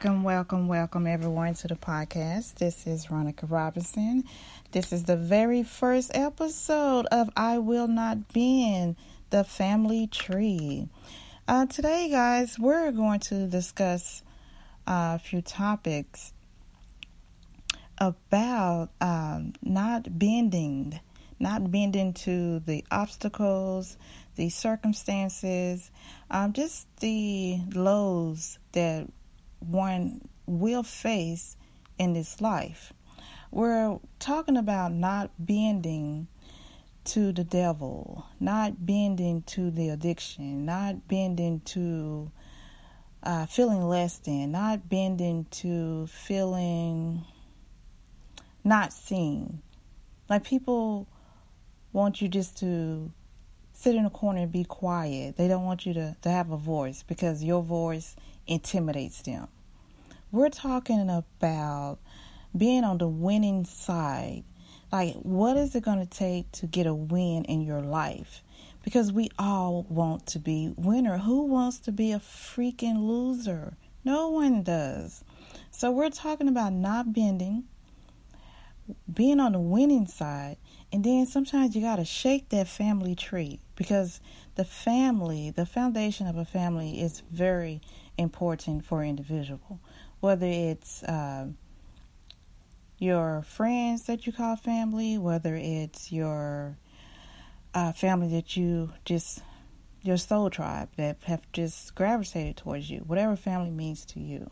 Welcome, welcome, welcome everyone to the podcast. This is Ronica Robinson. This is the very first episode of I Will Not Bend, the family tree. Uh, today, guys, we're going to discuss uh, a few topics about um, not bending, not bending to the obstacles, the circumstances, um, just the lows that one will face in this life. We're talking about not bending to the devil, not bending to the addiction, not bending to uh, feeling less than, not bending to feeling not seen. Like people want you just to sit in a corner and be quiet. They don't want you to, to have a voice because your voice intimidates them. We're talking about being on the winning side. Like, what is it going to take to get a win in your life? Because we all want to be winner. Who wants to be a freaking loser? No one does. So we're talking about not bending, being on the winning side, and then sometimes you got to shake that family tree because the family, the foundation of a family is very important for individual. Whether it's uh, your friends that you call family, whether it's your uh, family that you just, your soul tribe that have just gravitated towards you, whatever family means to you.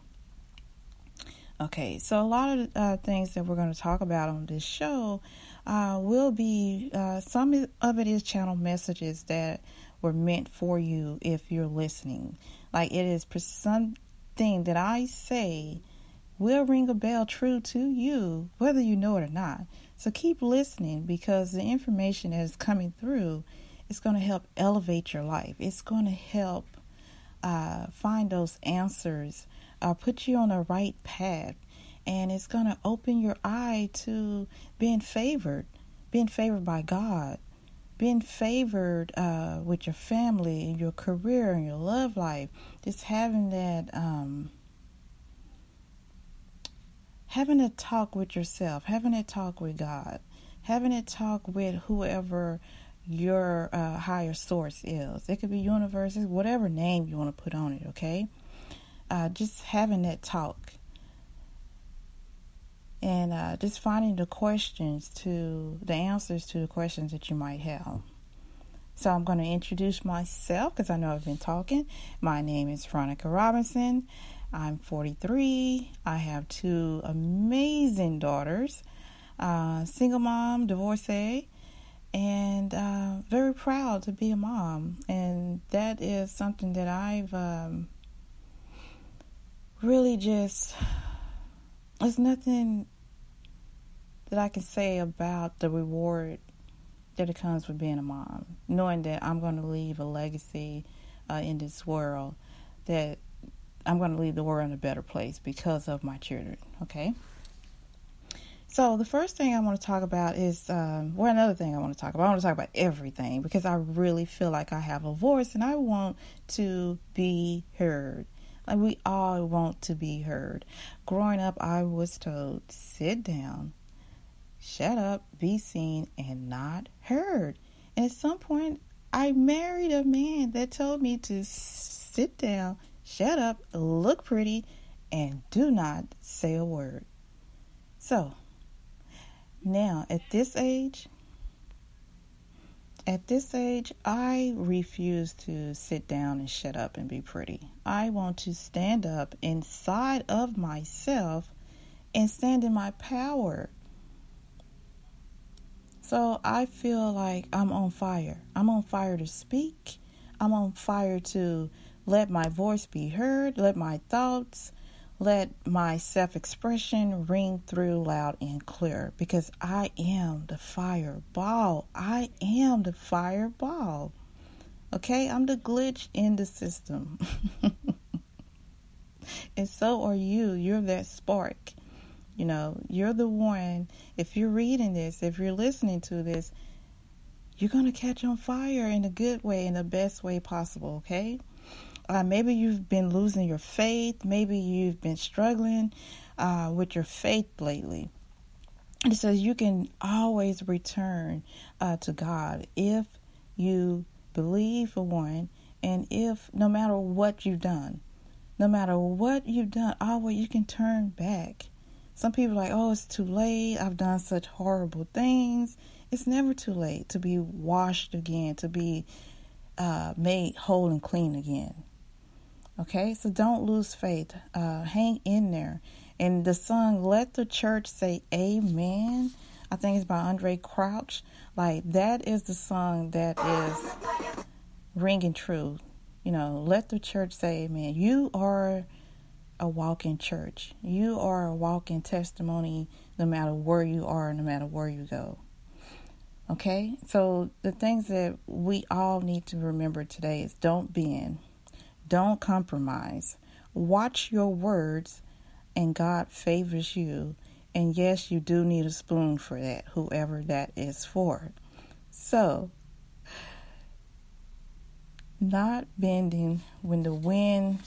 Okay, so a lot of uh, things that we're going to talk about on this show uh, will be uh, some of it is channel messages that were meant for you if you're listening. Like it is something that I say will ring a bell true to you, whether you know it or not. So keep listening because the information that is coming through is going to help elevate your life. It's going to help uh, find those answers uh, put you on the right path. And it's going to open your eye to being favored, being favored by God, being favored uh, with your family and your career and your love life. Just having that, um, having a talk with yourself, having a talk with God, having a talk with whoever your uh, higher source is. It could be universes, whatever name you want to put on it, okay? uh, just having that talk and uh, just finding the questions to the answers to the questions that you might have. So I'm going to introduce myself because I know I've been talking. My name is Veronica Robinson. I'm 43. I have two amazing daughters, uh, single mom, divorcee, and uh, very proud to be a mom. And that is something that I've um, really just there's nothing that I can say about the reward that it comes with being a mom, knowing that I'm going to leave a legacy uh, in this world, that I'm going to leave the world in a better place because of my children. Okay. So the first thing I want to talk about is, um, well, another thing I want to talk about. I want to talk about everything because I really feel like I have a voice and I want to be heard. Like we all want to be heard. Growing up, I was told, sit down, shut up, be seen, and not heard. And at some point, I married a man that told me to sit down, shut up, look pretty, and do not say a word. So, now at this age, at this age, I refuse to sit down and shut up and be pretty. I want to stand up inside of myself and stand in my power. So I feel like I'm on fire. I'm on fire to speak. I'm on fire to let my voice be heard, let my thoughts let my self expression ring through loud and clear because I am the fireball. I am the fireball. Okay, I'm the glitch in the system. and so are you. You're that spark. You know, you're the one. If you're reading this, if you're listening to this, you're going to catch on fire in a good way, in the best way possible, okay? Uh, maybe you've been losing your faith. Maybe you've been struggling uh, with your faith lately. It says you can always return uh, to God if you believe, for one, and if no matter what you've done, no matter what you've done, always you can turn back. Some people are like, oh, it's too late. I've done such horrible things. It's never too late to be washed again, to be uh, made whole and clean again. Okay, so don't lose faith. Uh, hang in there. And the song "Let the Church Say Amen," I think it's by Andraé Crouch. Like that is the song that is ringing true. You know, let the church say Amen. You are a walking church. You are a walking testimony, no matter where you are, no matter where you go. Okay, so the things that we all need to remember today is don't bend, don't compromise, watch your words, and God favors you. And yes, you do need a spoon for that, whoever that is for. So, not bending when the wind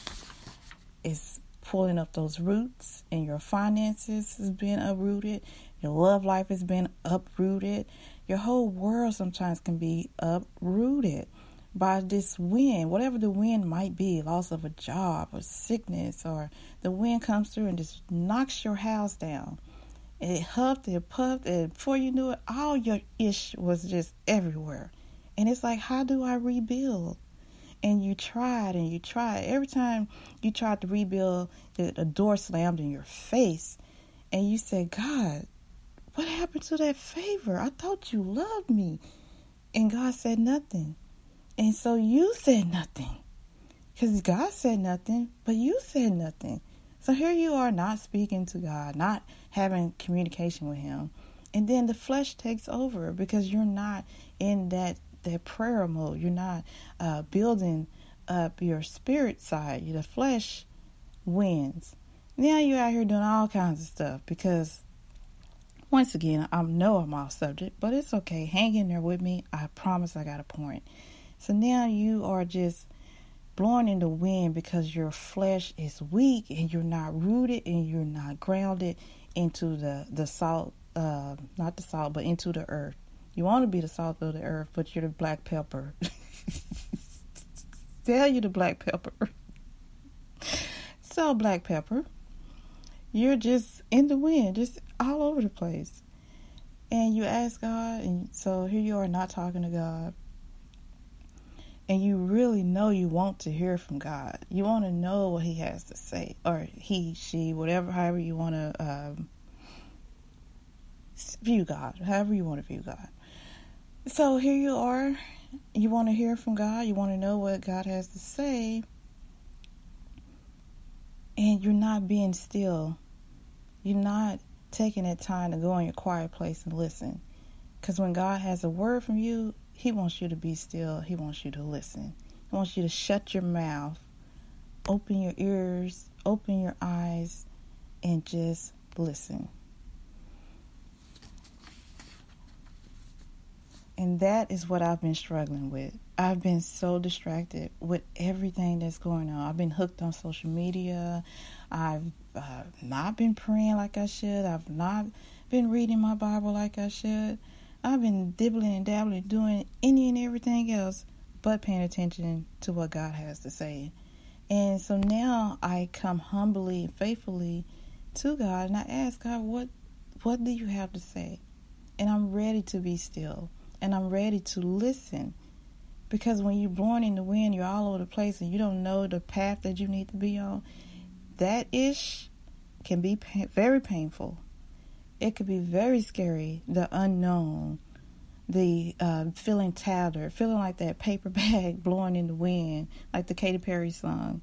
is pulling up those roots and your finances has been uprooted, your love life has been uprooted, your whole world sometimes can be uprooted by this wind, whatever the wind might be loss of a job or sickness, or the wind comes through and just knocks your house down. It huffed, it puffed, and before you knew it, all your ish was just everywhere. And it's like, how do I rebuild? And you tried and you tried. Every time you tried to rebuild, the door slammed in your face. And you said, God, what happened to that favor? I thought you loved me. And God said nothing. And so you said nothing. Because God said nothing, but you said nothing. So here you are not speaking to God, not having communication with Him. And then the flesh takes over because you're not in that, that prayer mode. You're not uh, building up your spirit side. The flesh wins. Now you're out here doing all kinds of stuff because once again, I know I'm off subject, but it's okay. Hang in there with me. I promise I got a point. So now you are just blowing in the wind because your flesh is weak and you're not rooted and you're not grounded into the, the salt, uh, not the salt, but into the earth. You want to be the salt of the earth, but you're the black pepper. Tell you the black pepper. so, black pepper you're just in the wind, just all over the place. And you ask God, and so here you are not talking to God. And you really know you want to hear from God. You want to know what He has to say, or he, she, whatever, however you want to um, view God, however you want to view God. So here you are. You want to hear from God. You want to know what God has to say and you're not being still. You're not taking that time to go in your quiet place and listen. Because when God has a word from you, He wants you to be still. He wants you to listen. He wants you to shut your mouth, open your ears, open your eyes, and just listen. And that is what I've been struggling with. I've been so distracted with everything that's going on. I've been hooked on social media. I've uh, not been praying like I should. I've not been reading my Bible like I should. I've been dibbling and dabbling, doing any and everything else but paying attention to what God has to say. And so now I come humbly and faithfully to God and I ask God, what what do you have to say? And I'm ready to be still and I'm ready to listen. Because when you're blowing in the wind, you're all over the place and you don't know the path that you need to be on. That ish can be very painful. It could be very scary, the unknown, the uh, feeling tattered, feeling like that paper bag blowing in the wind, like the Katy Perry song.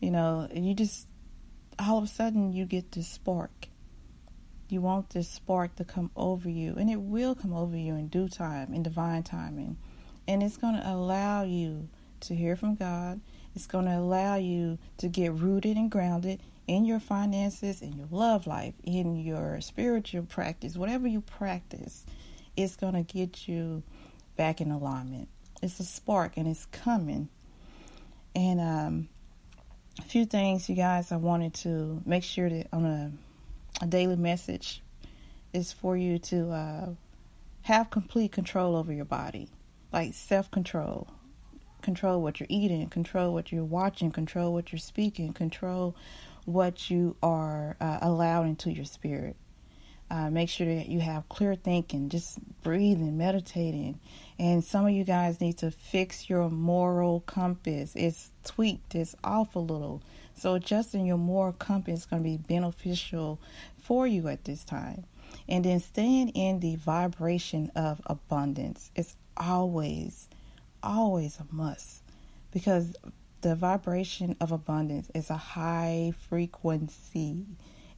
You know, you just, all of a sudden, you get this spark you want this spark to come over you, and it will come over you in due time, in divine timing. And it's going to allow you to hear from God. It's going to allow you to get rooted and grounded in your finances, in your love life, in your spiritual practice, whatever you practice. It's going to get you back in alignment. It's a spark and it's coming. And um, a few things, you guys, I wanted to make sure that on a, a daily message is for you to uh, have complete control over your body, like self control. Control what you're eating, control what you're watching, control what you're speaking, control what you are uh, allowed into your spirit. Uh, make sure that you have clear thinking, just breathing, meditating. And some of you guys need to fix your moral compass. It's tweaked, it's off a little. So, adjusting your moral compass is going to be beneficial for you at this time. And then staying in the vibration of abundance is always, always a must because the vibration of abundance is a high frequency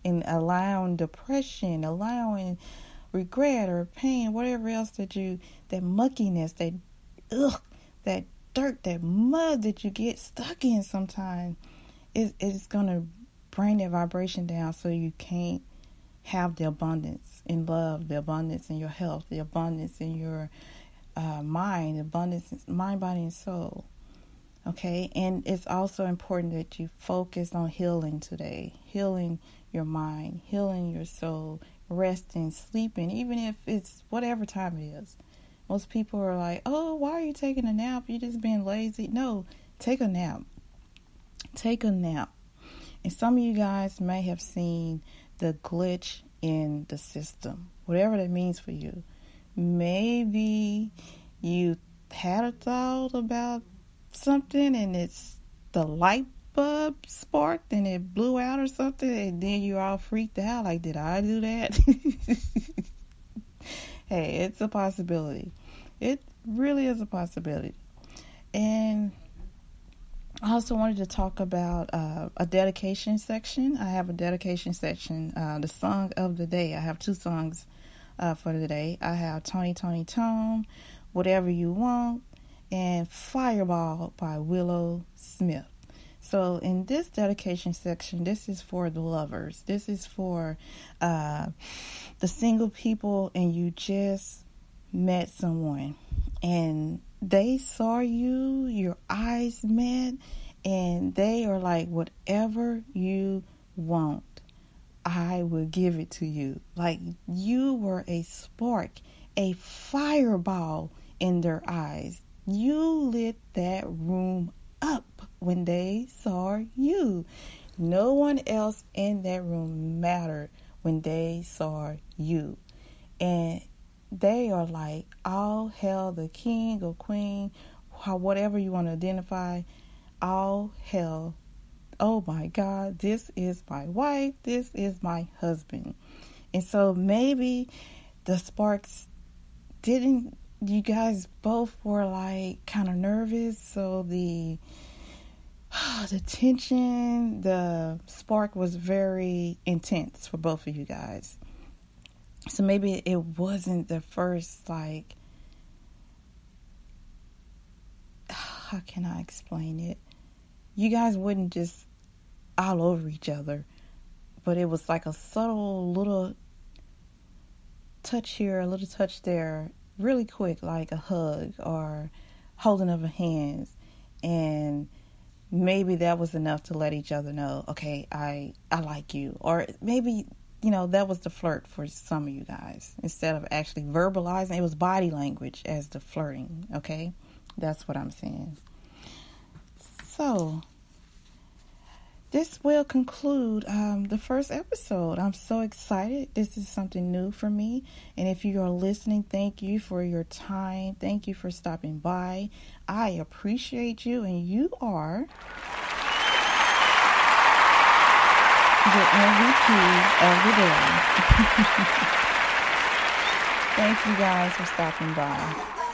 and allowing depression, allowing regret or pain, whatever else that you, that muckiness, that ugh, that dirt, that mud that you get stuck in sometimes, is is gonna bring that vibration down so you can't have the abundance in love, the abundance in your health, the abundance in your uh, mind, abundance mind, body, and soul. Okay, and it's also important that you focus on healing today, healing your mind, healing your soul, resting, sleeping, even if it's whatever time it is. Most people are like, oh, why are you taking a nap? You're just being lazy. No, take a nap. Take a nap. And some of you guys may have seen the glitch in the system, whatever that means for you. Maybe you had a thought about something and it's the light bulb sparked and it blew out or something, and then you're all freaked out like, did I do that? hey, it's a possibility. It really is a possibility. And I also wanted to talk about uh, a dedication section. I have a dedication section, uh, the song of the day. I have two songs uh, for the day. I have Tony, Toni, Toné, Whatever You Want, and Fireball by Willow Smith. So, in this dedication section, this is for the lovers. This is for uh, the single people, and you just met someone, and they saw you, your eyes met, and they are like, whatever you want, I will give it to you. Like you were a spark, a fireball in their eyes. You lit that room up when they saw you. No one else in that room mattered when they saw you. And they are like, all hell the king or queen, whatever you want to identify, all hell. Oh my God, this is my wife, this is my husband. And so maybe the sparks didn't, you guys both were like kind of nervous. So the the tension, the spark was very intense for both of you guys. So maybe it wasn't the first, like, how can I explain it? You guys wouldn't just all over each other, but it was like a subtle little touch here, a little touch there, really quick, like a hug or holding of a hands. And maybe that was enough to let each other know, okay, I I like you, or maybe you know that was the flirt for some of you guys instead of actually verbalizing. It was body language as the flirting. Okay, that's what I'm saying. So this will conclude um, the first episode. I'm so excited. This is something new for me. And if you are listening, thank you for your time. Thank you for stopping by. I appreciate you, and you are the MVP of the day. thank you guys for stopping by.